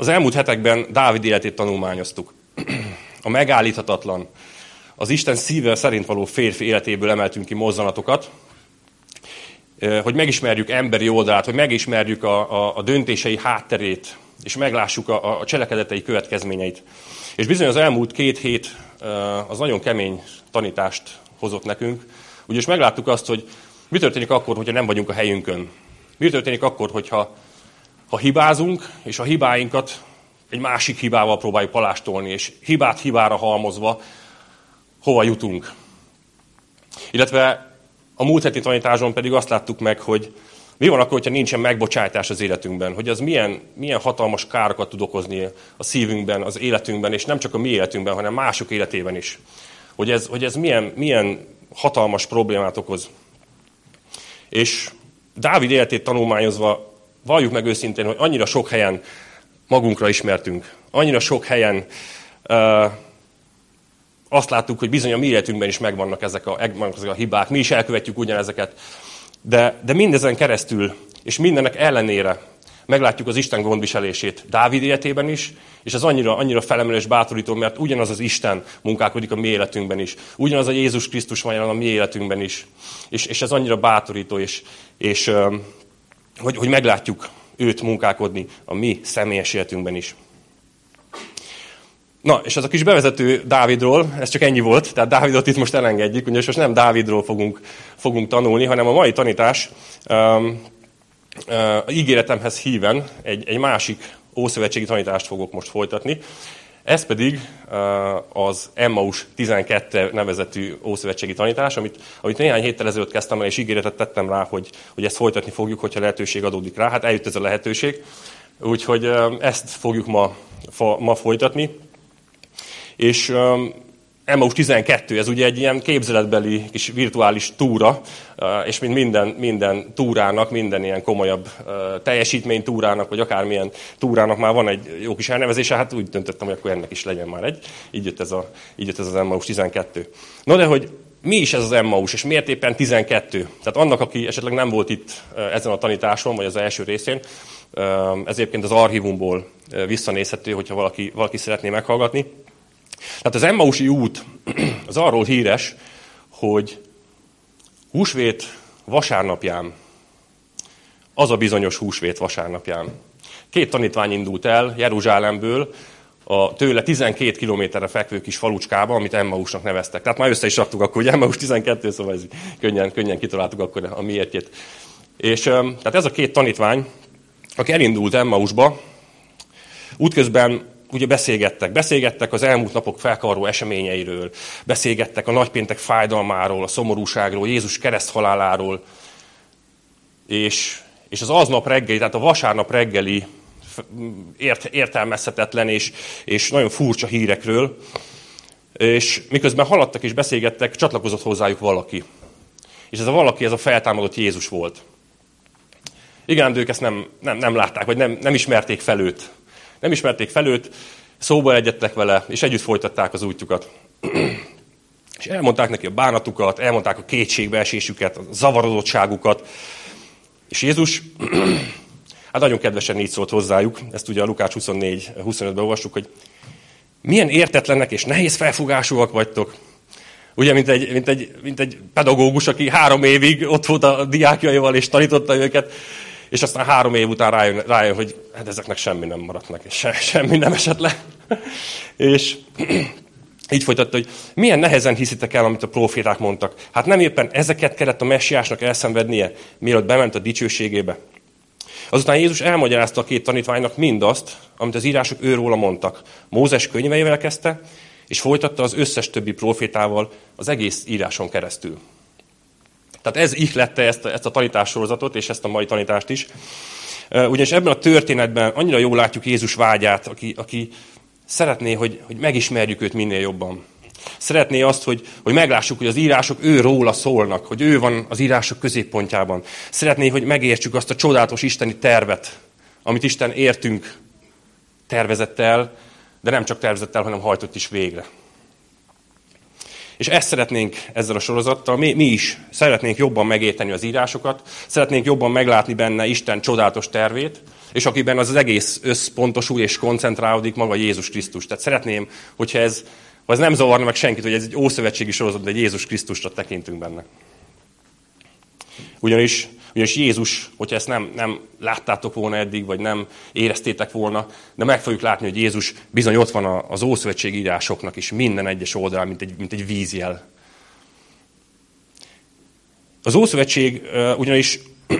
Az elmúlt hetekben Dávid életét tanulmányoztuk. A megállíthatatlan, az Isten szíve szerint való férfi életéből emeltünk ki mozzanatokat, hogy megismerjük emberi oldalát, hogy megismerjük a, a, a döntései hátterét, és meglássuk a, a cselekedetei következményeit. És bizony az elmúlt két hét az nagyon kemény tanítást hozott nekünk, ugyanis megláttuk azt, hogy mi történik akkor, hogyha nem vagyunk a helyünkön. Mi történik akkor, hogyha ha hibázunk, és a hibáinkat egy másik hibával próbáljuk palástolni, és hibát hibára halmozva hova jutunk. Illetve a múlt heti tanításon pedig azt láttuk meg, hogy mi van akkor, hogyha nincsen megbocsátás az életünkben, hogy az milyen, milyen hatalmas károkat tud okozni a szívünkben, az életünkben, és nem csak a mi életünkben, hanem mások életében is. Hogy ez, hogy ez milyen, milyen hatalmas problémát okoz. És Dávid életét tanulmányozva valljuk meg őszintén, hogy annyira sok helyen magunkra ismertünk, annyira sok helyen uh, azt láttuk, hogy bizony a mi életünkben is megvannak ezek a, ezek a hibák, mi is elkövetjük ugyanezeket, de, de mindezen keresztül, és mindennek ellenére meglátjuk az Isten gondviselését Dávid életében is, és ez annyira, annyira felemelő és bátorító, mert ugyanaz az Isten munkálkodik a mi életünkben is. Ugyanaz a Jézus Krisztus van jelen a mi életünkben is. És, és ez annyira bátorító, és, és hogy, hogy meglátjuk őt munkálkodni a mi személyes életünkben is. Na, és az a kis bevezető Dávidról, ez csak ennyi volt, tehát Dávidot itt most elengedjük, ugyanis most nem Dávidról fogunk, fogunk tanulni, hanem a mai tanítás um, uh, ígéretemhez híven egy, egy másik ószövetségi tanítást fogok most folytatni. Ez pedig uh, az Emmaus 12 nevezetű ószövetségi tanítás, amit, amit néhány héttel ezelőtt kezdtem el, és ígéretet tettem rá, hogy, hogy ezt folytatni fogjuk, hogyha lehetőség adódik rá. Hát eljött ez a lehetőség, úgyhogy uh, ezt fogjuk ma, ma folytatni. És um, Emmaus 12, ez ugye egy ilyen képzeletbeli kis virtuális túra, uh, és mint minden, minden túrának, minden ilyen komolyabb uh, teljesítmény túrának, vagy akármilyen túrának már van egy jó kis elnevezése, hát úgy döntöttem, hogy akkor ennek is legyen már egy. Így jött ez, a, így jött ez az Emmaus 12. No de hogy mi is ez az Emmaus, és miért éppen 12? Tehát annak, aki esetleg nem volt itt uh, ezen a tanításon, vagy az első részén, ez egyébként az archívumból visszanézhető, hogyha valaki, valaki szeretné meghallgatni. Tehát az Emmausi út az arról híres, hogy húsvét vasárnapján, az a bizonyos húsvét vasárnapján, két tanítvány indult el Jeruzsálemből, a tőle 12 kilométerre fekvő kis falucskába, amit Emmausnak neveztek. Tehát már össze is raktuk akkor, hogy Emmaus 12, szóval ez könnyen, könnyen kitaláltuk akkor a miértjét. És tehát ez a két tanítvány, aki elindult Emmausba, útközben ugye beszélgettek. Beszélgettek az elmúlt napok felkavaró eseményeiről, beszélgettek a nagypéntek fájdalmáról, a szomorúságról, Jézus kereszthaláláról, és, és az aznap reggeli, tehát a vasárnap reggeli ért, értelmezhetetlen és, és nagyon furcsa hírekről, és miközben haladtak és beszélgettek, csatlakozott hozzájuk valaki. És ez a valaki, ez a feltámadott Jézus volt. Igen, de ők ezt nem, nem, nem látták, vagy nem, nem ismerték fel őt. Nem ismerték fel őt, szóba egyettek vele, és együtt folytatták az útjukat. és elmondták neki a bánatukat, elmondták a kétségbeesésüket, a zavarodottságukat. És Jézus, hát nagyon kedvesen így szólt hozzájuk, ezt ugye a Lukács 24-25-ben olvassuk, hogy milyen értetlenek és nehéz felfogásúak vagytok. Ugye, mint egy, mint, egy, mint egy pedagógus, aki három évig ott volt a diákjaival, és tanította őket, és aztán három év után rájön, rájön hogy hát ezeknek semmi nem maradt meg, se, semmi nem esett le. és így folytatta, hogy milyen nehezen hiszitek el, amit a proféták mondtak. Hát nem éppen ezeket kellett a messiásnak elszenvednie, mielőtt bement a dicsőségébe. Azután Jézus elmagyarázta a két tanítványnak mindazt, amit az írások őróla mondtak. Mózes könyveivel kezdte, és folytatta az összes többi profétával az egész íráson keresztül. Tehát ez ihlette ezt, ezt a tanítássorozatot, és ezt a mai tanítást is. Ugyanis ebben a történetben annyira jól látjuk Jézus vágyát, aki, aki szeretné, hogy, hogy megismerjük őt minél jobban. Szeretné azt, hogy, hogy meglássuk, hogy az írások ő róla szólnak, hogy ő van az írások középpontjában. Szeretné, hogy megértsük azt a csodálatos isteni tervet, amit Isten értünk tervezett el, de nem csak tervezett el, hanem hajtott is végre. És ezt szeretnénk ezzel a sorozattal, mi, mi is szeretnénk jobban megérteni az írásokat, szeretnénk jobban meglátni benne Isten csodálatos tervét, és akiben az, az egész összpontosul és koncentrálódik maga Jézus Krisztus. Tehát szeretném, hogyha ez, ez nem zavarna meg senkit, hogy ez egy ószövetségi sorozat, de Jézus Krisztusra tekintünk benne. Ugyanis, ugyanis Jézus, hogyha ezt nem, nem láttátok volna eddig, vagy nem éreztétek volna, de meg fogjuk látni, hogy Jézus bizony ott van az ószövetség írásoknak is minden egyes oldalán, mint egy, mint egy vízjel. Az Ószövetség ugyanis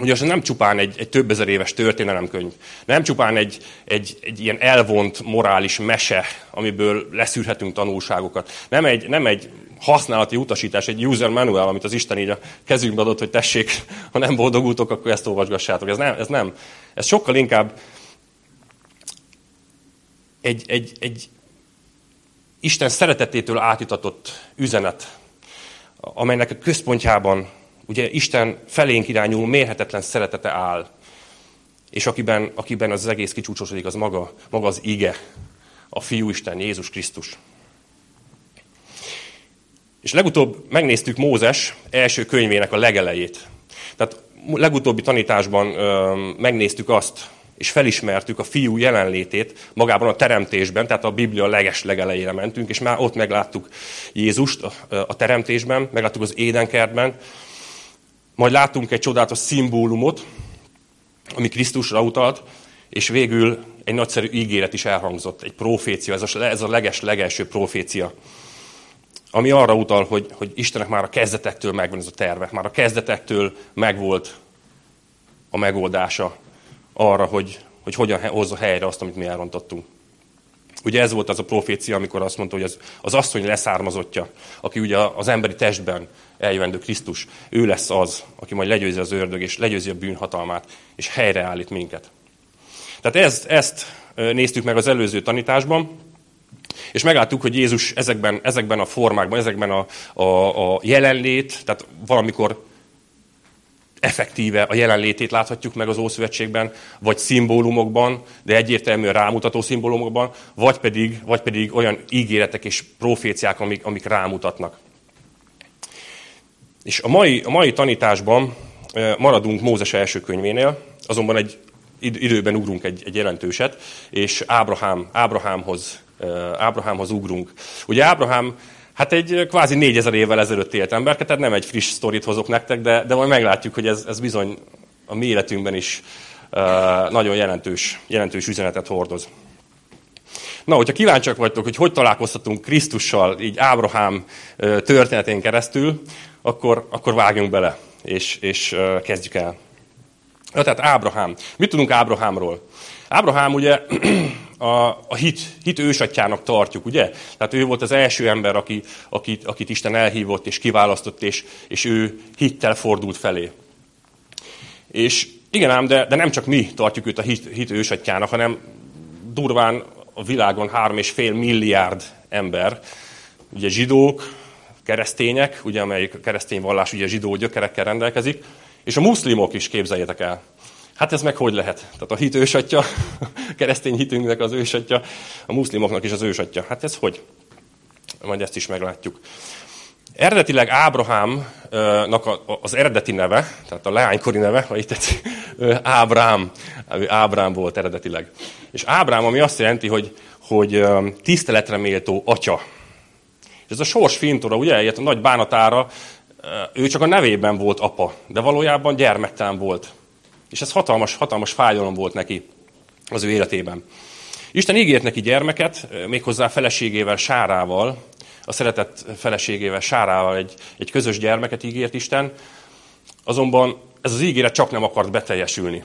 Ugyanis nem csupán egy, egy több ezer éves történelemkönyv, nem csupán egy, egy, egy ilyen elvont morális mese, amiből leszűrhetünk tanulságokat. Nem egy, nem egy használati utasítás, egy user manual, amit az Isten így a kezünkbe adott, hogy tessék, ha nem boldogultok, akkor ezt olvasgassátok. Ez nem. Ez, nem. ez sokkal inkább egy, egy, egy Isten szeretetétől átitatott üzenet, amelynek a központjában ugye Isten felénk irányuló mérhetetlen szeretete áll, és akiben, akiben az egész kicsúcsosodik, az maga, maga az ige, a Fiú Isten, Jézus Krisztus. És legutóbb megnéztük Mózes első könyvének a legelejét. Tehát legutóbbi tanításban ö, megnéztük azt, és felismertük a fiú jelenlétét magában a teremtésben, tehát a Biblia leges legelejére mentünk, és már ott megláttuk Jézust a, teremtésben, megláttuk az édenkertben, majd látunk egy csodálatos szimbólumot, ami Krisztusra utalt, és végül egy nagyszerű ígéret is elhangzott, egy profécia, ez a, a leges, legelső profécia, ami arra utal, hogy, hogy Istennek már a kezdetektől megvan ez a terve, már a kezdetektől megvolt a megoldása arra, hogy, hogy hogyan hozza helyre azt, amit mi elrontottunk. Ugye ez volt az a profécia, amikor azt mondta, hogy az, az asszony leszármazottja, aki ugye az emberi testben eljövendő Krisztus, ő lesz az, aki majd legyőzi az ördög, és legyőzi a bűnhatalmát, és helyreállít minket. Tehát ezt, ezt néztük meg az előző tanításban, és megláttuk, hogy Jézus ezekben, ezekben a formákban, ezekben a, a, a jelenlét, tehát valamikor effektíve a jelenlétét láthatjuk meg az Ószövetségben, vagy szimbólumokban, de egyértelműen rámutató szimbólumokban, vagy pedig, vagy pedig olyan ígéretek és proféciák, amik, amik rámutatnak. És a mai, a mai tanításban maradunk Mózes első könyvénél, azonban egy időben ugrunk egy, egy jelentőset, és Ábrahám, Ábrahámhoz, Ábrahámhoz ugrunk. Ugye Ábrahám Hát egy kvázi négyezer évvel ezelőtt élt ember, tehát nem egy friss sztorit hozok nektek, de, de majd meglátjuk, hogy ez, ez bizony a mi életünkben is uh, nagyon jelentős, jelentős üzenetet hordoz. Na, hogyha kíváncsiak vagytok, hogy hogy találkoztatunk Krisztussal, így Ábrahám történetén keresztül, akkor, akkor vágjunk bele, és, és kezdjük el. Ja, tehát Ábrahám. Mit tudunk Ábrahámról? Ábrahám ugye a, a hit, hit ősatjának tartjuk, ugye? Tehát ő volt az első ember, aki, akit, akit Isten elhívott és kiválasztott, és, és ő hittel fordult felé. És igen ám, de, de nem csak mi tartjuk őt a hit, hit ősatjának, hanem durván a világon három és fél milliárd ember, ugye zsidók, keresztények, ugye, amelyik keresztény vallás ugye zsidó gyökerekkel rendelkezik, és a muszlimok is képzeljétek el. Hát ez meg hogy lehet? Tehát a hit ősatja, a keresztény hitünknek az ősatja, a muszlimoknak is az ősatja. Hát ez hogy? Majd ezt is meglátjuk. Eredetileg Ábrahámnak az eredeti neve, tehát a leánykori neve, ha itt tetszik, Ábrám, Ábrám volt eredetileg. És Ábrám, ami azt jelenti, hogy, hogy tiszteletre méltó atya. És ez a sors fintora, ugye, a nagy bánatára, ő csak a nevében volt apa, de valójában gyermektelen volt. És ez hatalmas, hatalmas fájdalom volt neki az ő életében. Isten ígért neki gyermeket, méghozzá feleségével, Sárával, a szeretett feleségével, Sárával egy, egy közös gyermeket ígért Isten, azonban ez az ígéret csak nem akart beteljesülni.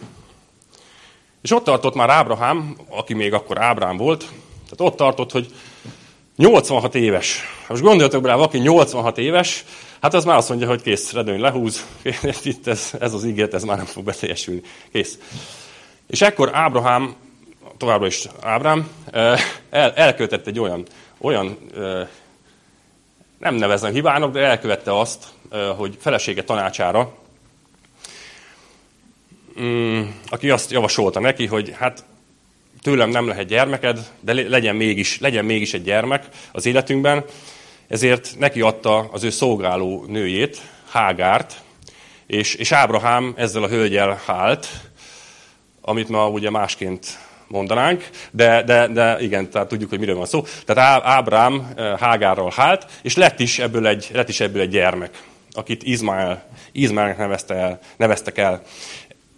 És ott tartott már Ábrahám, aki még akkor Ábrám volt, tehát ott tartott, hogy 86 éves. Most gondoljatok rá, aki 86 éves, Hát az már azt mondja, hogy kész, redőny lehúz, itt ez, ez az ígéret, ez már nem fog beteljesülni. Kész. És ekkor Ábrahám, továbbra is Ábrám, el, elkövetett egy olyan, olyan nem nevezem hibának, de elkövette azt, hogy felesége tanácsára, mm, aki azt javasolta neki, hogy hát tőlem nem lehet gyermeked, de legyen mégis, legyen mégis egy gyermek az életünkben, ezért neki adta az ő szolgáló nőjét, Hágárt, és, és Ábrahám ezzel a hölgyel hált, amit ma ugye másként mondanánk, de, de, de igen, tehát tudjuk, hogy miről van szó. Tehát Ábrám eh, Hágárral hált, és lett is ebből egy, lett is ebből egy gyermek, akit Izmael, Izmaelnek nevezte el, neveztek el.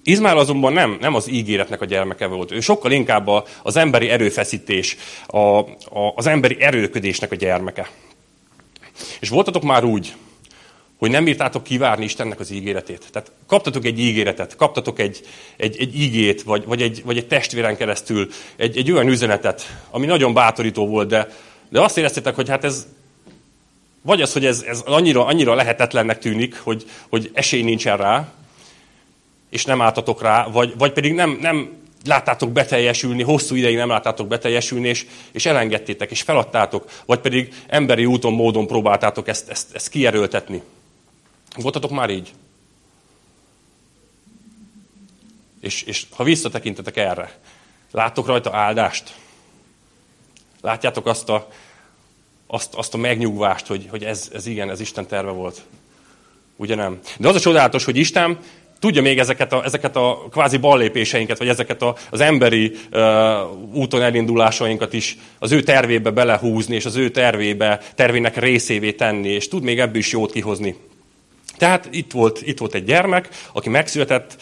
Izmael azonban nem, nem az ígéretnek a gyermeke volt. Ő sokkal inkább az emberi erőfeszítés, a, a, az emberi erőködésnek a gyermeke. És voltatok már úgy, hogy nem bírtátok kivárni Istennek az ígéretét. Tehát kaptatok egy ígéretet, kaptatok egy, egy, egy ígét, vagy, vagy, egy, vagy egy testvéren keresztül egy, egy olyan üzenetet, ami nagyon bátorító volt, de, de azt éreztétek, hogy hát ez, vagy az, hogy ez, ez annyira, annyira lehetetlennek tűnik, hogy, hogy esély nincsen rá, és nem álltatok rá, vagy, vagy pedig nem, nem láttátok beteljesülni, hosszú ideig nem láttátok beteljesülni, és, és elengedtétek, és feladtátok, vagy pedig emberi úton, módon próbáltátok ezt, ezt, ezt kierőltetni. Voltatok már így? És, és ha visszatekintetek erre, láttok rajta áldást? Látjátok azt a, azt, azt a megnyugvást, hogy, hogy ez, ez igen, ez Isten terve volt? Ugye nem? De az a csodálatos, hogy Isten tudja még ezeket a, ezeket a kvázi ballépéseinket, vagy ezeket a, az emberi uh, úton elindulásainkat is az ő tervébe belehúzni, és az ő tervébe, tervének részévé tenni, és tud még ebből is jót kihozni. Tehát itt volt, itt volt egy gyermek, aki megszületett,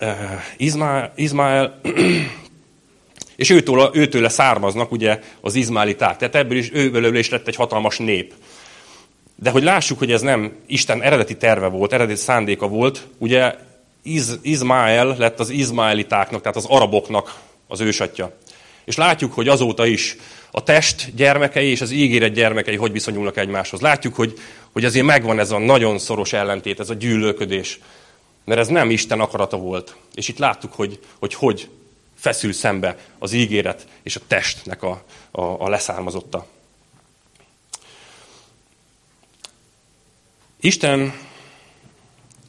uh, Izmael, Izmael és őtől, őtőle származnak ugye az izmáliták. Tehát ebből is őből is lett egy hatalmas nép. De hogy lássuk, hogy ez nem Isten eredeti terve volt, eredeti szándéka volt, ugye Iz, Izmael lett az izmaelitáknak, tehát az araboknak az ősatja. És látjuk, hogy azóta is a test gyermekei és az ígéret gyermekei hogy viszonyulnak egymáshoz. Látjuk, hogy, hogy azért megvan ez a nagyon szoros ellentét, ez a gyűlölködés. Mert ez nem Isten akarata volt. És itt láttuk, hogy hogy, hogy feszül szembe az ígéret és a testnek a, a, a leszármazotta. Isten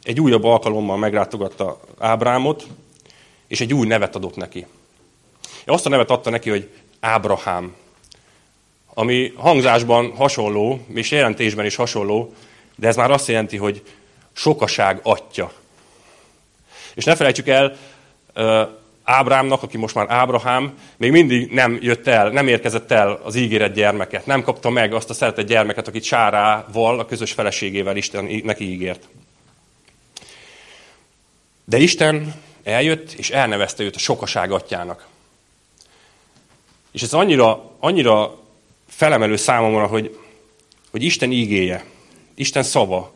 egy újabb alkalommal meglátogatta Ábrámot, és egy új nevet adott neki. Azt a nevet adta neki, hogy Ábrahám, ami hangzásban hasonló, és jelentésben is hasonló, de ez már azt jelenti, hogy sokaság atya. És ne felejtsük el, Ábrámnak, aki most már Ábrahám, még mindig nem jött el, nem érkezett el az ígéret gyermeket. Nem kapta meg azt a szeretett gyermeket, akit Sárával, a közös feleségével Isten neki ígért. De Isten eljött, és elnevezte őt a sokaság atyának. És ez annyira, annyira felemelő számomra, hogy, hogy Isten ígéje, Isten szava,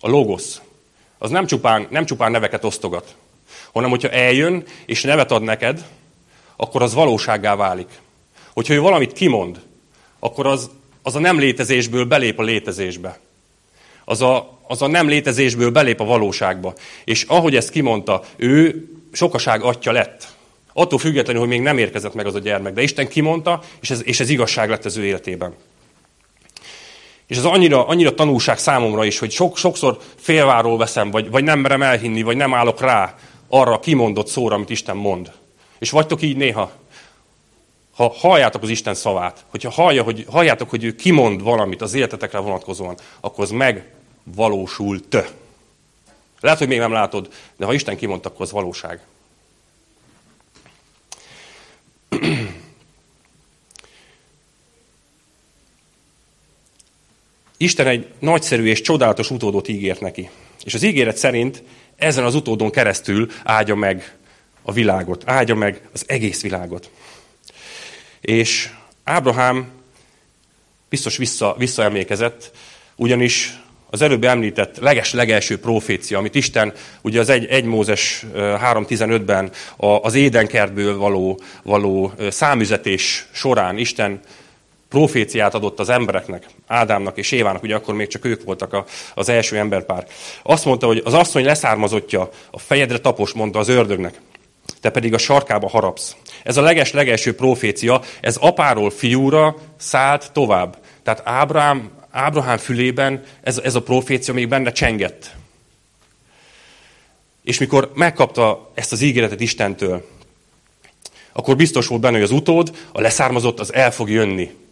a logosz, az nem csupán, nem csupán neveket osztogat, hanem hogyha eljön és nevet ad neked, akkor az valósággá válik. Hogyha ő valamit kimond, akkor az, az a nem létezésből belép a létezésbe. Az a, az a nem létezésből belép a valóságba. És ahogy ezt kimondta, ő sokaság atya lett. Attól függetlenül, hogy még nem érkezett meg az a gyermek. De Isten kimondta, és ez, és ez igazság lett az ő életében. És ez annyira, annyira tanulság számomra is, hogy sok, sokszor félváról veszem, vagy, vagy nem merem elhinni, vagy nem állok rá, arra a kimondott szóra, amit Isten mond. És vagytok így néha, ha halljátok az Isten szavát, hogyha hallja, hogy, halljátok, hogy ő kimond valamit az életetekre vonatkozóan, akkor az megvalósult. Lehet, hogy még nem látod, de ha Isten kimondta, akkor az valóság. Isten egy nagyszerű és csodálatos utódot ígért neki. És az ígéret szerint ezen az utódon keresztül áldja meg a világot, áldja meg az egész világot. És Ábrahám biztos vissza, visszaemlékezett, ugyanis az előbb említett leges-legelső profécia, amit Isten ugye az 1, 1 Mózes 3.15-ben az édenkertből való, való számüzetés során Isten proféciát adott az embereknek, Ádámnak és Évának, ugye akkor még csak ők voltak a, az első emberpár. Azt mondta, hogy az asszony leszármazottja, a fejedre tapos, mondta az ördögnek, te pedig a sarkába harapsz. Ez a leges-legelső profécia, ez apáról fiúra szállt tovább. Tehát Ábrám, Ábrahám fülében ez, ez a profécia még benne csengett. És mikor megkapta ezt az ígéretet Istentől, akkor biztos volt benne, hogy az utód, a leszármazott, az el fog jönni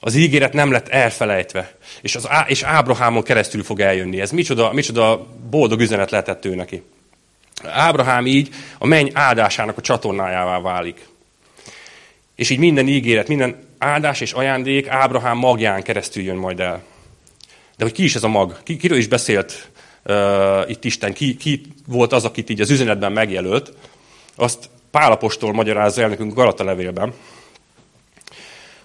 Az ígéret nem lett elfelejtve, és, az, és Ábrahámon keresztül fog eljönni. Ez micsoda, micsoda boldog üzenet lehetett ő neki. Ábrahám így a menny áldásának a csatornájává válik. És így minden ígéret, minden áldás és ajándék Ábrahám magján keresztül jön majd el. De hogy ki is ez a mag? Ki, kiről is beszélt uh, itt Isten? Ki, ki volt az, akit így az üzenetben megjelölt? Azt Pálapostól magyarázza el nekünk Galata levélben.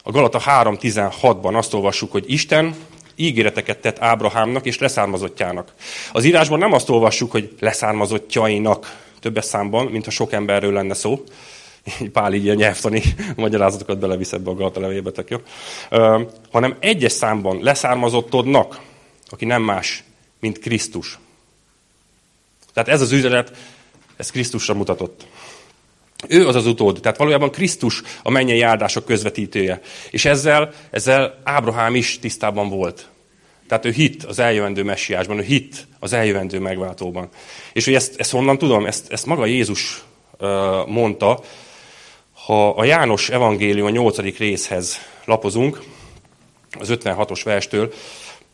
A Galata 3.16-ban azt olvassuk, hogy Isten ígéreteket tett Ábrahámnak és leszármazottjának. Az írásban nem azt olvassuk, hogy leszármazottjainak többes számban, mintha sok emberről lenne szó. Pál így a nyelvtani magyarázatokat belevisz ebbe a Galata levébetek, jó? Ö, hanem egyes számban leszármazottodnak, aki nem más, mint Krisztus. Tehát ez az üzenet, ez Krisztusra mutatott. Ő az az utód, tehát valójában Krisztus a mennyei áldások közvetítője. És ezzel, ezzel Ábrahám is tisztában volt. Tehát ő hit az eljövendő messiásban, ő hit az eljövendő megváltóban. És hogy ezt, ezt honnan tudom? Ezt, ezt maga Jézus mondta, ha a János evangélium a 8. részhez lapozunk, az 56-os verstől,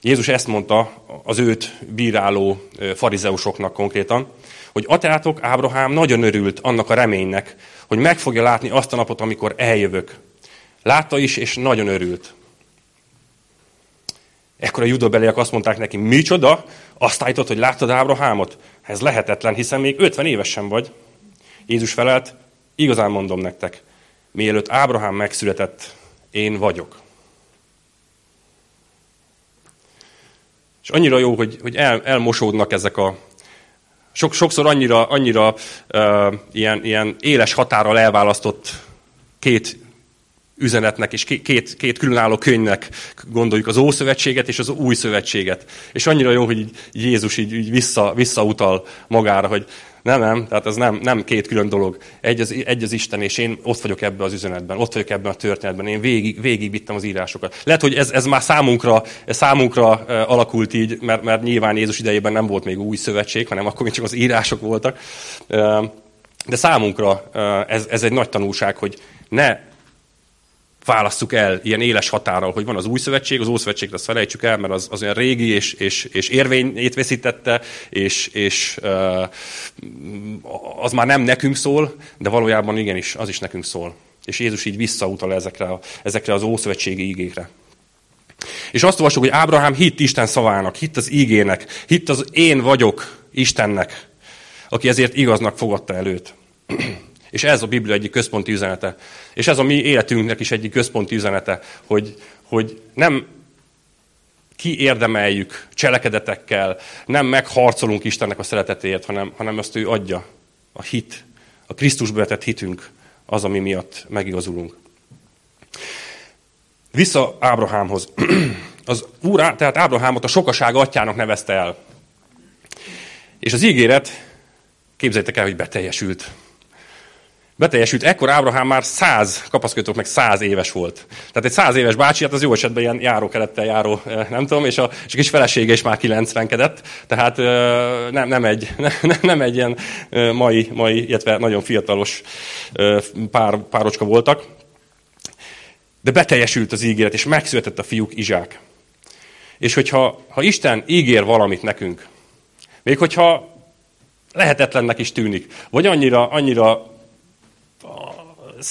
Jézus ezt mondta az őt bíráló farizeusoknak konkrétan, hogy ateátok Ábrahám nagyon örült annak a reménynek, hogy meg fogja látni azt a napot, amikor eljövök. Látta is, és nagyon örült. Ekkor a judobeliek azt mondták neki, micsoda? Azt állított, hogy láttad Ábrahámot? Ez lehetetlen, hiszen még 50 éves sem vagy. Jézus felelt, igazán mondom nektek, mielőtt Ábrahám megszületett, én vagyok. És annyira jó, hogy, hogy el, elmosódnak ezek a sok, sokszor annyira, annyira uh, ilyen, ilyen éles határral elválasztott két üzenetnek és két, két különálló könyvnek gondoljuk az Ószövetséget és az Új Szövetséget. És annyira jó, hogy Jézus így, így vissza, visszautal magára, hogy nem, nem, tehát ez nem, nem két külön dolog. Egy az, egy az Isten, és én ott vagyok ebben az üzenetben, ott vagyok ebben a történetben, én végig, végig vittem az írásokat. Lehet, hogy ez, ez már számunkra, számunkra alakult így, mert, mert nyilván Jézus idejében nem volt még új szövetség, hanem akkor még csak az írások voltak. De számunkra ez, ez egy nagy tanulság, hogy ne válasszuk el ilyen éles határral, hogy van az új szövetség, az ószövetséget azt felejtsük el, mert az, az olyan régi, és, és, és érvényét veszítette, és, és az már nem nekünk szól, de valójában igenis, az is nekünk szól. És Jézus így visszautal ezekre, a, ezekre az ószövetségi ígékre. És azt olvasjuk, hogy Ábrahám hitt Isten szavának, hitt az ígének, hitt az én vagyok Istennek, aki ezért igaznak fogadta előtt. És ez a Biblia egyik központi üzenete. És ez a mi életünknek is egyik központi üzenete, hogy, hogy nem kiérdemeljük cselekedetekkel, nem megharcolunk Istennek a szeretetéért, hanem, hanem azt ő adja. A hit, a Krisztusba vetett hitünk az, ami miatt megigazulunk. Vissza Ábrahámhoz. Az úr, tehát Ábrahámot a sokaság atyának nevezte el. És az ígéret, képzeljétek el, hogy beteljesült beteljesült. Ekkor Ábrahám már száz, kapaszkodjatok meg, száz éves volt. Tehát egy száz éves bácsi, hát az jó esetben ilyen járókerettel járó, eh, nem tudom, és a, és a kis felesége is már 90-kedett. Tehát eh, nem, nem, egy, nem, nem egy ilyen eh, mai, mai, illetve nagyon fiatalos pár, párocska voltak. De beteljesült az ígéret, és megszületett a fiúk Izsák. És hogyha ha Isten ígér valamit nekünk, még hogyha lehetetlennek is tűnik, vagy annyira, annyira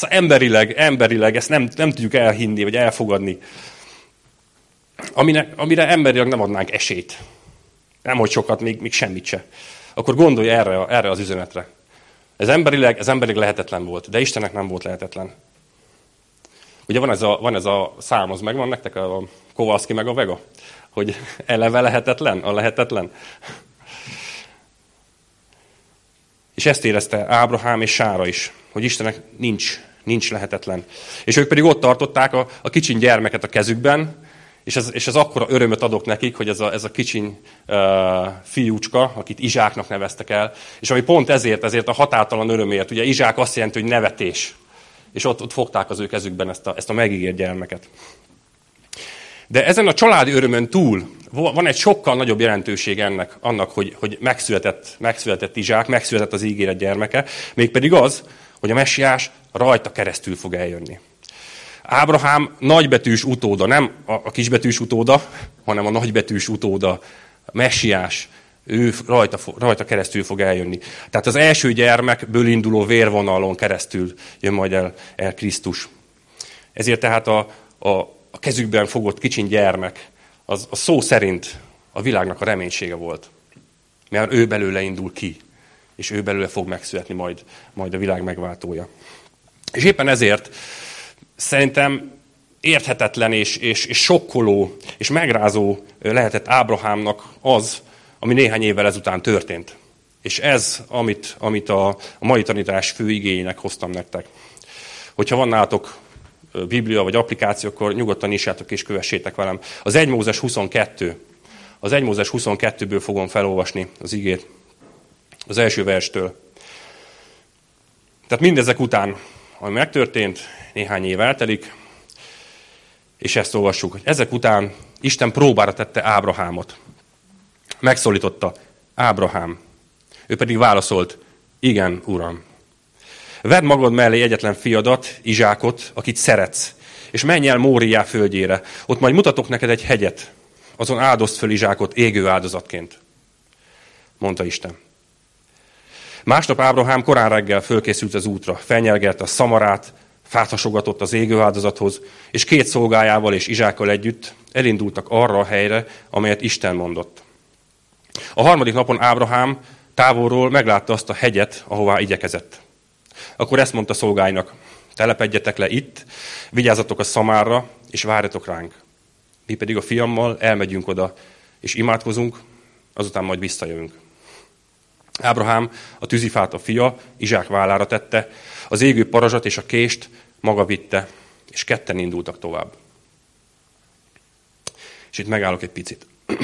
emberileg, emberileg ezt nem, nem tudjuk elhinni, vagy elfogadni, amire, amire emberileg nem adnánk esélyt. Nem, hogy sokat, még, még semmit se. Akkor gondolj erre, erre az üzenetre. Ez emberileg, ez emberileg lehetetlen volt, de Istennek nem volt lehetetlen. Ugye van ez a, van ez a szám, az megvan nektek, a Kowalski meg a Vega? Hogy eleve lehetetlen, a lehetetlen. És ezt érezte Ábrahám és Sára is, hogy Istennek nincs, nincs lehetetlen. És ők pedig ott tartották a, a kicsin gyermeket a kezükben, és ez, és ez akkora örömöt adok nekik, hogy ez a, ez a kicsiny uh, fiúcska, akit Izsáknak neveztek el, és ami pont ezért, ezért a határtalan örömért, ugye Izsák azt jelenti, hogy nevetés, és ott, ott fogták az ő kezükben ezt a, ezt a megígért gyermeket. De ezen a családi örömön túl van egy sokkal nagyobb jelentőség ennek, annak, hogy, hogy megszületett, megszületett Izsák, megszületett az ígéret gyermeke, mégpedig az, hogy a messiás rajta keresztül fog eljönni. Ábrahám nagybetűs utóda, nem a kisbetűs utóda, hanem a nagybetűs utóda, a messiás, ő rajta, rajta keresztül fog eljönni. Tehát az első gyermekből induló vérvonalon keresztül jön majd el, el Krisztus. Ezért tehát a, a, a kezükben fogott kicsin gyermek, az a szó szerint a világnak a reménysége volt. Mert ő belőle indul ki, és ő belőle fog megszületni majd, majd a világ megváltója. És éppen ezért szerintem érthetetlen és, és, és sokkoló és megrázó lehetett Ábrahámnak az, ami néhány évvel ezután történt. És ez, amit, amit a, a mai tanítás fő igényének hoztam nektek. Hogyha van nálatok Biblia vagy applikáció, akkor nyugodtan nyissátok és kövessétek velem. Az 1 Mózes 22. Az 1 Mózes 22-ből fogom felolvasni az igét. Az első verstől. Tehát mindezek után, ami megtörtént, néhány év eltelik, és ezt olvassuk, hogy ezek után Isten próbára tette Ábrahámot. Megszólította, Ábrahám. Ő pedig válaszolt, igen, uram. Vedd magad mellé egyetlen fiadat, Izsákot, akit szeretsz, és menj el Móriá földjére. Ott majd mutatok neked egy hegyet. Azon áldozd föl Izsákot égő áldozatként. Mondta Isten. Másnap Ábrahám korán reggel fölkészült az útra, felnyelgelte a szamarát, fát hasogatott az égő áldozathoz, és két szolgájával és Izsákkal együtt elindultak arra a helyre, amelyet Isten mondott. A harmadik napon Ábrahám távolról meglátta azt a hegyet, ahová igyekezett. Akkor ezt mondta szolgáinak, telepedjetek le itt, vigyázzatok a szamárra, és várjatok ránk. Mi pedig a fiammal elmegyünk oda, és imádkozunk, azután majd visszajövünk. Ábrahám a tűzifát a fia Izsák vállára tette, az égő parazsat és a kést maga vitte, és ketten indultak tovább. És itt megállok egy picit.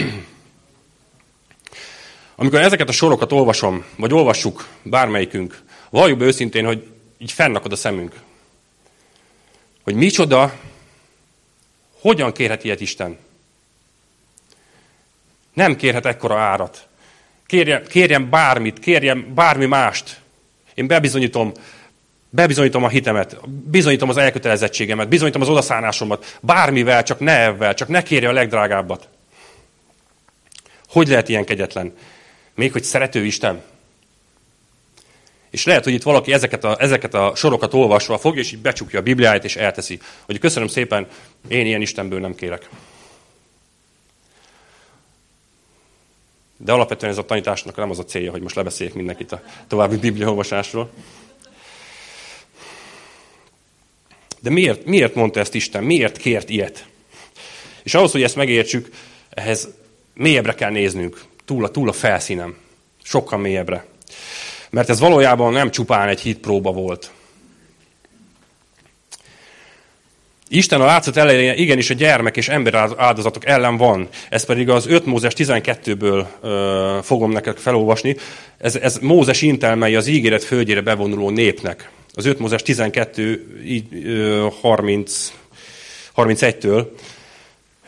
Amikor ezeket a sorokat olvasom, vagy olvassuk bármelyikünk, valljuk be őszintén, hogy így fennakad a szemünk. Hogy micsoda, hogyan kérhet ilyet Isten? Nem kérhet ekkora árat. Kérjen, kérjen bármit, kérjen bármi mást. Én bebizonyítom, bebizonyítom a hitemet, bizonyítom az elkötelezettségemet, bizonyítom az odaszánásomat, bármivel, csak ne evvel, csak ne kérje a legdrágábbat. Hogy lehet ilyen kegyetlen? Még hogy szerető Isten. És lehet, hogy itt valaki ezeket a, ezeket a sorokat olvasva fogja, és így becsukja a Bibliáját, és elteszi. Hogy köszönöm szépen, én ilyen Istenből nem kérek. De alapvetően ez a tanításnak nem az a célja, hogy most lebeszéljek mindenkit a további bibliaolvasásról. De miért, miért mondta ezt Isten? Miért kért ilyet? És ahhoz, hogy ezt megértsük, ehhez mélyebbre kell néznünk túl a, túl a felszínem. Sokkal mélyebbre. Mert ez valójában nem csupán egy hitpróba volt. Isten a látszat elején igenis a gyermek és ember áldozatok ellen van. Ez pedig az 5 Mózes 12-ből ö, fogom neked felolvasni. Ez, ez Mózes intelmei az ígéret földjére bevonuló népnek. Az 5 Mózes 12, így, ö, 30, 31-től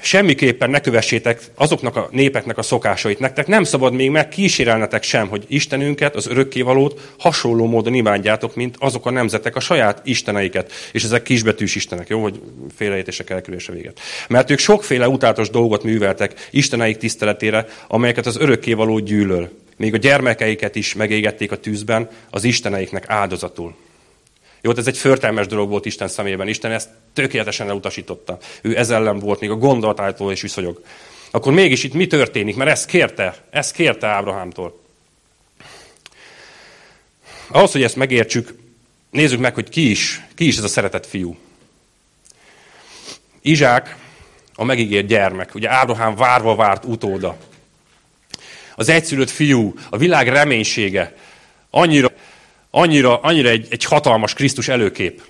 semmiképpen ne kövessétek azoknak a népeknek a szokásait. Nektek nem szabad még meg kísérelnetek sem, hogy Istenünket, az örökkévalót hasonló módon imádjátok, mint azok a nemzetek a saját isteneiket. És ezek kisbetűs istenek, jó, hogy félreértések elkerülése véget. Mert ők sokféle utálatos dolgot műveltek Isteneik tiszteletére, amelyeket az örökkévaló gyűlöl. Még a gyermekeiket is megégették a tűzben az isteneiknek áldozatul. Jó, ez egy förtelmes dolog volt Isten szemében. Isten ezt tökéletesen elutasította. Ő ez ellen volt, még a gondolatától is viszonyog. Akkor mégis itt mi történik? Mert ezt kérte, ezt kérte Ábrahámtól. Ahhoz, hogy ezt megértsük, nézzük meg, hogy ki is, ki is ez a szeretett fiú. Izsák, a megígért gyermek, ugye Ábrahám várva várt utóda. Az egyszülött fiú, a világ reménysége, annyira annyira, annyira egy, egy hatalmas Krisztus előkép.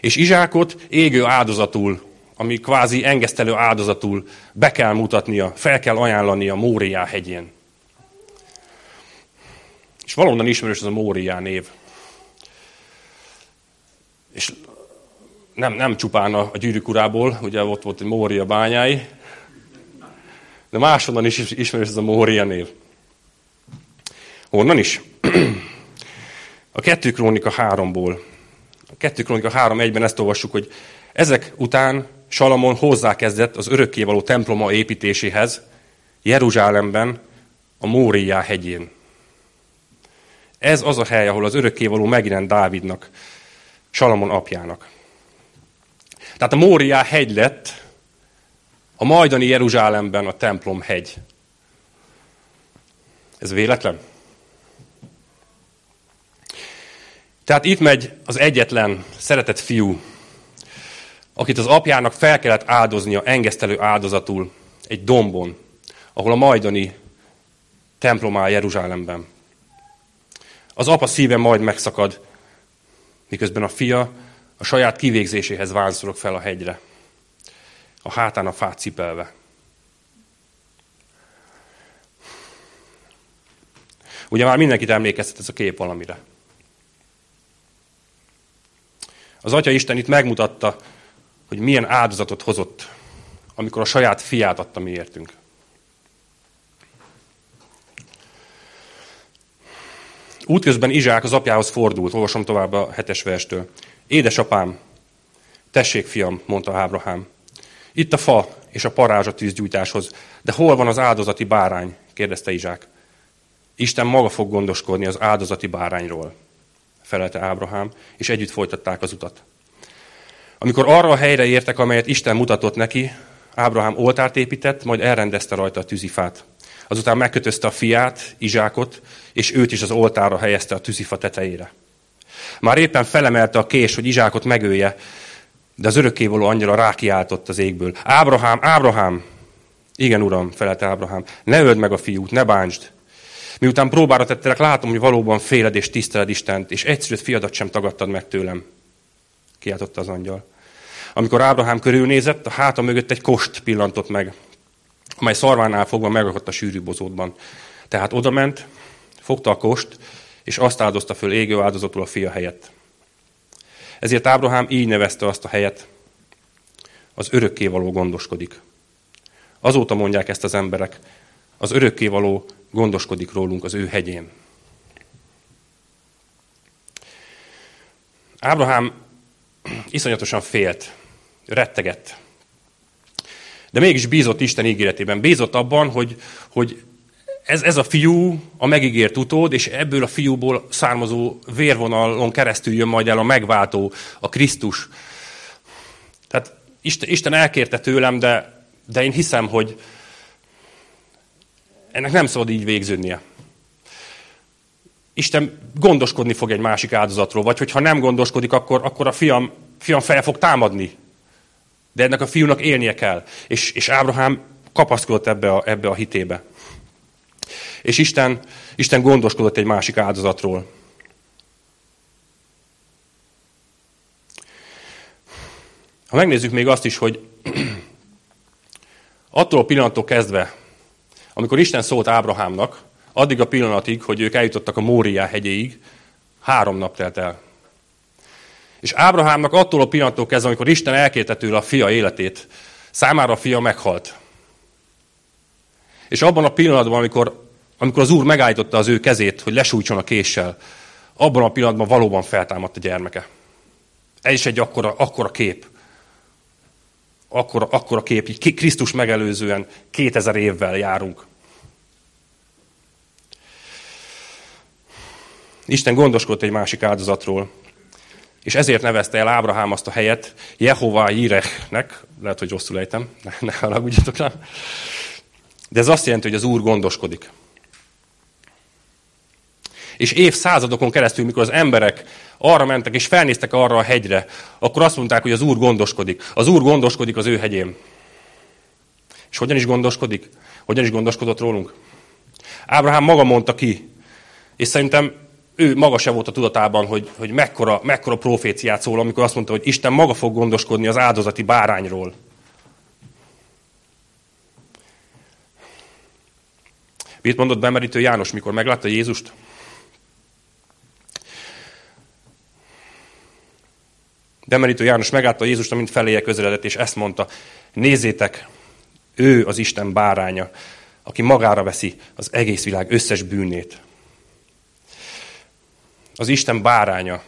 És Izsákot égő áldozatul, ami kvázi engesztelő áldozatul be kell mutatnia, fel kell ajánlania Móriá hegyén. És valonnan ismerős ez a Móriá név. És nem, nem csupán a, a gyűrűk urából, ugye ott volt egy Mória bányái, de máshonnan is ismerős ez a Mória név. Honnan is? A kettő krónika háromból. A 2 Kronika 3.1-ben ezt olvassuk, hogy ezek után Salamon hozzákezdett az örökkévaló temploma építéséhez Jeruzsálemben, a Móriá hegyén. Ez az a hely, ahol az örökkévaló megjelent Dávidnak, Salamon apjának. Tehát a Móriá hegy lett a majdani Jeruzsálemben a templom hegy. Ez véletlen? Tehát itt megy az egyetlen szeretett fiú, akit az apjának fel kellett áldoznia engesztelő áldozatul egy dombon, ahol a majdani templom áll Jeruzsálemben. Az apa szíve majd megszakad, miközben a fia a saját kivégzéséhez vánszorog fel a hegyre, a hátán a fát cipelve. Ugye már mindenkit emlékeztet ez a kép valamire. Az Atya Isten itt megmutatta, hogy milyen áldozatot hozott, amikor a saját fiát adta miértünk. Útközben Izsák az apjához fordult, olvasom tovább a hetes verstől. Édesapám, tessék fiam, mondta Ábrahám. Itt a fa és a parázs a tűzgyújtáshoz, de hol van az áldozati bárány? kérdezte Izsák. Isten maga fog gondoskodni az áldozati bárányról, felelte Ábrahám, és együtt folytatták az utat. Amikor arra a helyre értek, amelyet Isten mutatott neki, Ábrahám oltárt épített, majd elrendezte rajta a tűzifát. Azután megkötözte a fiát, Izsákot, és őt is az oltára helyezte a tűzifa tetejére. Már éppen felemelte a kés, hogy Izsákot megölje, de az örökkévaló angyala rákiáltott az égből. Ábrahám, Ábrahám! Igen, uram, felelte Ábrahám, ne öld meg a fiút, ne bántsd. Miután próbára tettelek, látom, hogy valóban féled és tiszteled Istent, és egyszerűt fiadat sem tagadtad meg tőlem. Kiáltotta az angyal. Amikor Ábrahám körülnézett, a háta mögött egy kost pillantott meg, amely szarvánál fogva megakadt a sűrű bozótban. Tehát odament, fogta a kost, és azt áldozta föl égő áldozatul a fia helyett. Ezért Ábrahám így nevezte azt a helyet, az örökkévaló gondoskodik. Azóta mondják ezt az emberek, az örökkévaló gondoskodik rólunk az ő hegyén. Ábrahám iszonyatosan félt, rettegett. De mégis bízott Isten ígéretében. Bízott abban, hogy, hogy ez, ez a fiú a megígért utód, és ebből a fiúból származó vérvonalon keresztül jön majd el a megváltó, a Krisztus. Tehát Isten, Isten elkérte tőlem, de, de én hiszem, hogy ennek nem szabad így végződnie. Isten gondoskodni fog egy másik áldozatról, vagy hogyha nem gondoskodik, akkor, akkor a fiam, fiam fel fog támadni. De ennek a fiúnak élnie kell. És, és Ábrahám kapaszkodott ebbe a, ebbe a hitébe. És Isten, Isten gondoskodott egy másik áldozatról. Ha megnézzük még azt is, hogy attól a pillanattól kezdve, amikor Isten szólt Ábrahámnak, addig a pillanatig, hogy ők eljutottak a Móriá hegyéig, három nap telt el. És Ábrahámnak attól a pillanattól kezdve, amikor Isten elkérte tőle a fia életét, számára a fia meghalt. És abban a pillanatban, amikor, amikor az Úr megállította az ő kezét, hogy lesújtson a késsel, abban a pillanatban valóban feltámadt a gyermeke. Ez is egy akkora, akkora kép. Akkora, akkora kép, így Krisztus megelőzően 2000 évvel járunk. Isten gondoskodott egy másik áldozatról, és ezért nevezte el Ábrahám azt a helyet Jehová Jirechnek, lehet, hogy rosszul ejtem, ne, ne haragudjatok rá. De ez azt jelenti, hogy az Úr gondoskodik. És évszázadokon keresztül, mikor az emberek arra mentek és felnéztek arra a hegyre, akkor azt mondták, hogy az Úr gondoskodik. Az Úr gondoskodik az ő hegyén. És hogyan is gondoskodik? Hogyan is gondoskodott rólunk? Ábrahám maga mondta ki, és szerintem ő maga se volt a tudatában, hogy, hogy mekkora, mekkora proféciát szól, amikor azt mondta, hogy Isten maga fog gondoskodni az áldozati bárányról. Mit mondott bemerítő János, mikor meglátta Jézust? Bemerítő János meglátta Jézust, amint feléje közeledett, és ezt mondta, nézzétek, ő az Isten báránya, aki magára veszi az egész világ összes bűnét az Isten báránya.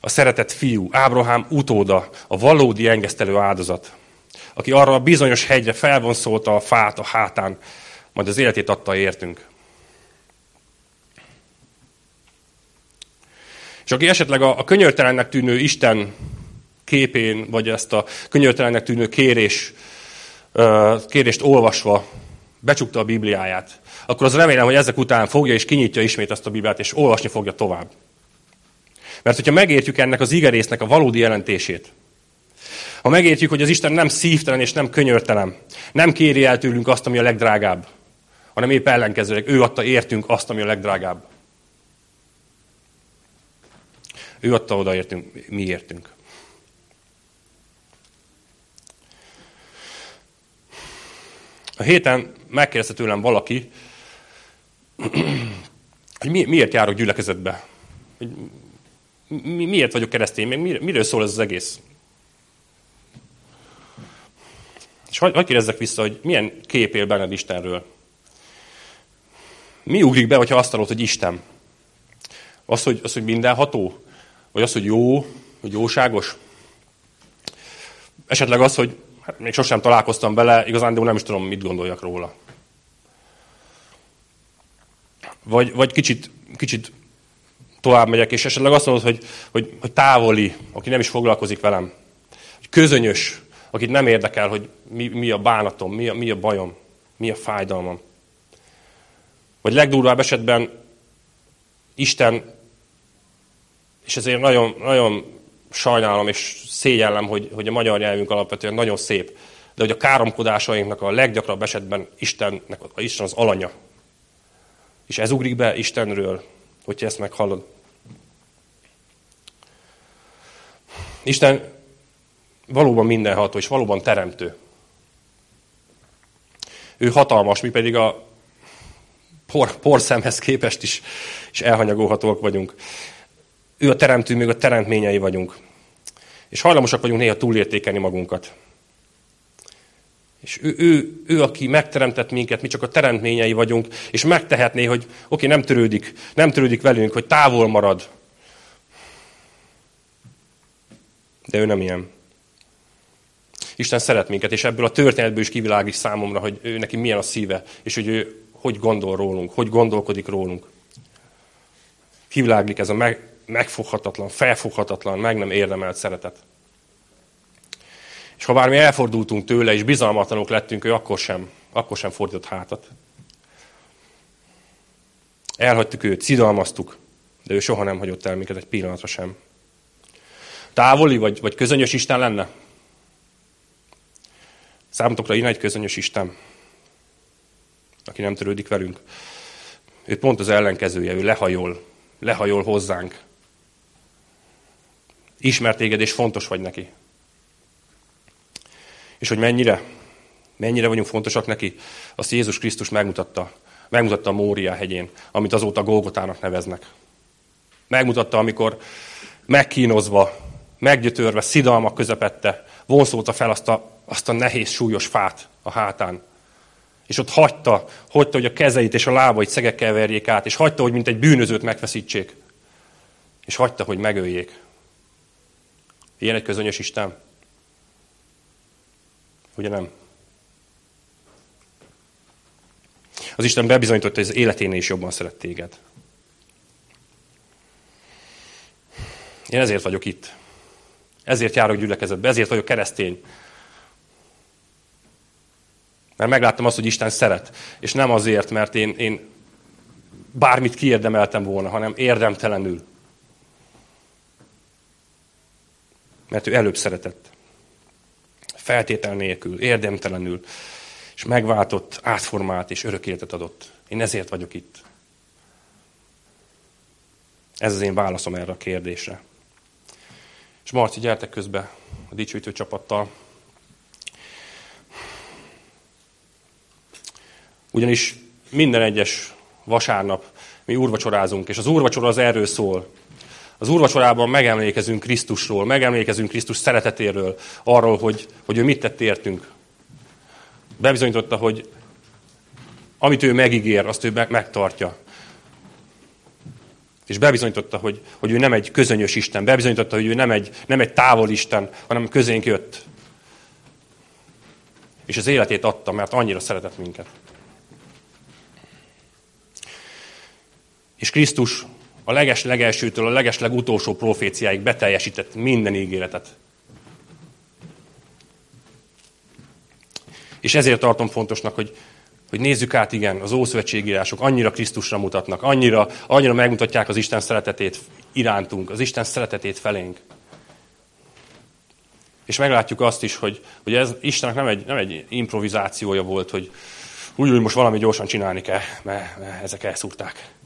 a szeretett fiú, Ábrahám utóda, a valódi engesztelő áldozat, aki arra a bizonyos hegyre felvonszolta a fát a hátán, majd az életét adta értünk. És aki esetleg a, a könyörtelennek tűnő Isten képén, vagy ezt a könyörtelennek tűnő kérés, kérést olvasva becsukta a Bibliáját, akkor az remélem, hogy ezek után fogja és kinyitja ismét azt a Bibliát, és olvasni fogja tovább. Mert hogyha megértjük ennek az igerésznek a valódi jelentését, ha megértjük, hogy az Isten nem szívtelen és nem könyörtelen, nem kéri el tőlünk azt, ami a legdrágább, hanem épp ellenkezőleg ő adta értünk azt, ami a legdrágább. Ő adta oda értünk, mi értünk. A héten megkérdezte tőlem valaki, hogy mi, miért járok gyülekezetbe. Mi, miért vagyok keresztény, még miről szól ez az egész. És hogy, hogy kérdezzek vissza, hogy milyen kép él benned Istenről? Mi ugrik be, hogyha azt hallod, hogy Isten? Az, hogy, az, hogy mindenható? Vagy az, hogy jó, hogy jóságos? Esetleg az, hogy hát még sosem találkoztam bele, igazán, de nem is tudom, mit gondoljak róla. Vagy, vagy kicsit, kicsit tovább megyek, és esetleg azt mondod, hogy, hogy, hogy távoli, aki nem is foglalkozik velem. Hogy közönyös, akit nem érdekel, hogy mi, mi a bánatom, mi a, mi a bajom, mi a fájdalmam. Vagy legdurvább esetben Isten, és ezért nagyon, nagyon sajnálom és szégyellem, hogy, hogy a magyar nyelvünk alapvetően nagyon szép, de hogy a káromkodásainknak a leggyakrabb esetben Istennek, Isten az alanya. És ez ugrik be Istenről, hogyha ezt meghallod. Isten valóban mindenható, és valóban teremtő. Ő hatalmas, mi pedig a por, porszemhez képest is, is elhanyagolhatóak vagyunk. Ő a teremtő, még a teremtményei vagyunk. És hajlamosak vagyunk néha túlértékelni magunkat. És ő, ő, ő, aki megteremtett minket, mi csak a teremtményei vagyunk, és megtehetné, hogy oké, nem törődik, nem törődik velünk, hogy távol marad. De ő nem ilyen. Isten szeret minket, és ebből a történetből is kivilágít számomra, hogy ő neki milyen a szíve, és hogy ő hogy gondol rólunk, hogy gondolkodik rólunk. Kiviláglik ez a meg, megfoghatatlan, felfoghatatlan, meg nem érdemelt szeretet. És ha bármi elfordultunk tőle, és bizalmatlanok lettünk, ő akkor sem, akkor sem fordított hátat. Elhagytuk őt, szidalmaztuk, de ő soha nem hagyott el minket egy pillanatra sem. Távoli vagy, vagy közönyös Isten lenne? Számotokra én egy közönyös Isten, aki nem törődik velünk. Ő pont az ellenkezője, ő lehajol, lehajol hozzánk. Ismert téged, és fontos vagy neki. És hogy mennyire, mennyire vagyunk fontosak neki, azt Jézus Krisztus megmutatta. Megmutatta a Mória hegyén, amit azóta Golgotának neveznek. Megmutatta, amikor megkínozva, meggyötörve, szidalmak közepette, vonszolta fel azt a, azt a nehéz, súlyos fát a hátán. És ott hagyta, hagyta, hogy a kezeit és a lábait szegekkel verjék át, és hagyta, hogy mint egy bűnözőt megfeszítsék. És hagyta, hogy megöljék. Ilyen egy közönyös Isten. Ugye nem? Az Isten bebizonyította, hogy az életénél is jobban szeret téged. Én ezért vagyok itt. Ezért járok gyülekezetbe, ezért vagyok keresztény. Mert megláttam azt, hogy Isten szeret. És nem azért, mert én, én bármit kiérdemeltem volna, hanem érdemtelenül. Mert ő előbb szeretett feltétel nélkül, érdemtelenül, és megváltott, átformált és örök életet adott. Én ezért vagyok itt. Ez az én válaszom erre a kérdésre. És Marci, gyertek közbe a dicsőítő csapattal. Ugyanis minden egyes vasárnap mi úrvacsorázunk, és az úrvacsora az erről szól, az úrvacsorában megemlékezünk Krisztusról, megemlékezünk Krisztus szeretetéről, arról, hogy, hogy ő mit tett értünk. Bebizonyította, hogy amit ő megígér, azt ő megtartja. És bebizonyította, hogy, hogy ő nem egy közönyös Isten, bebizonyította, hogy ő nem egy, nem egy távol Isten, hanem közénk jött. És az életét adta, mert annyira szeretett minket. És Krisztus a leges legelsőtől a leges legutolsó proféciáig beteljesített minden ígéretet. És ezért tartom fontosnak, hogy, hogy nézzük át, igen, az ószövetségírások annyira Krisztusra mutatnak, annyira, annyira megmutatják az Isten szeretetét irántunk, az Isten szeretetét felénk. És meglátjuk azt is, hogy, hogy ez Istennek nem egy, nem egy improvizációja volt, hogy úgy, úgy most valami gyorsan csinálni kell, mert, mert ezek elszúrták.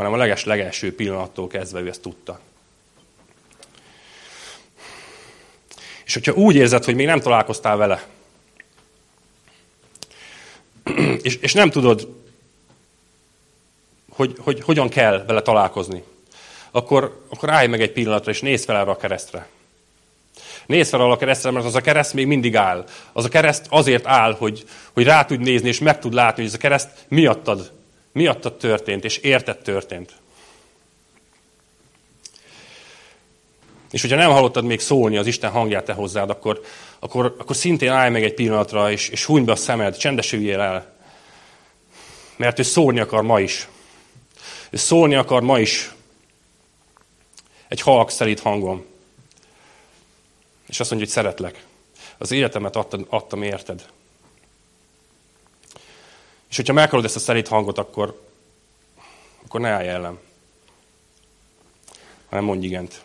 Hanem a leges legelső pillanattól kezdve ő ezt tudta. És hogyha úgy érzed, hogy még nem találkoztál vele, és, és nem tudod, hogy, hogy hogyan kell vele találkozni, akkor, akkor állj meg egy pillanatra, és nézz fel erre a keresztre. Nézz fel arra a keresztre, mert az a kereszt még mindig áll. Az a kereszt azért áll, hogy, hogy rá tud nézni, és meg tud látni, hogy ez a kereszt miattad, miattad történt, és érted történt. És hogyha nem hallottad még szólni az Isten hangját te hozzád, akkor, akkor, akkor szintén állj meg egy pillanatra, és, és húny be a szemed, csendesüljél el. Mert ő szólni akar ma is. Ő szólni akar ma is. Egy halk, szelít hangom. És azt mondja, hogy szeretlek. Az életemet adtam, adtam érted. És hogyha meghallod ezt a szelít hangot, akkor, akkor ne állj ellen. Hanem mondj igent.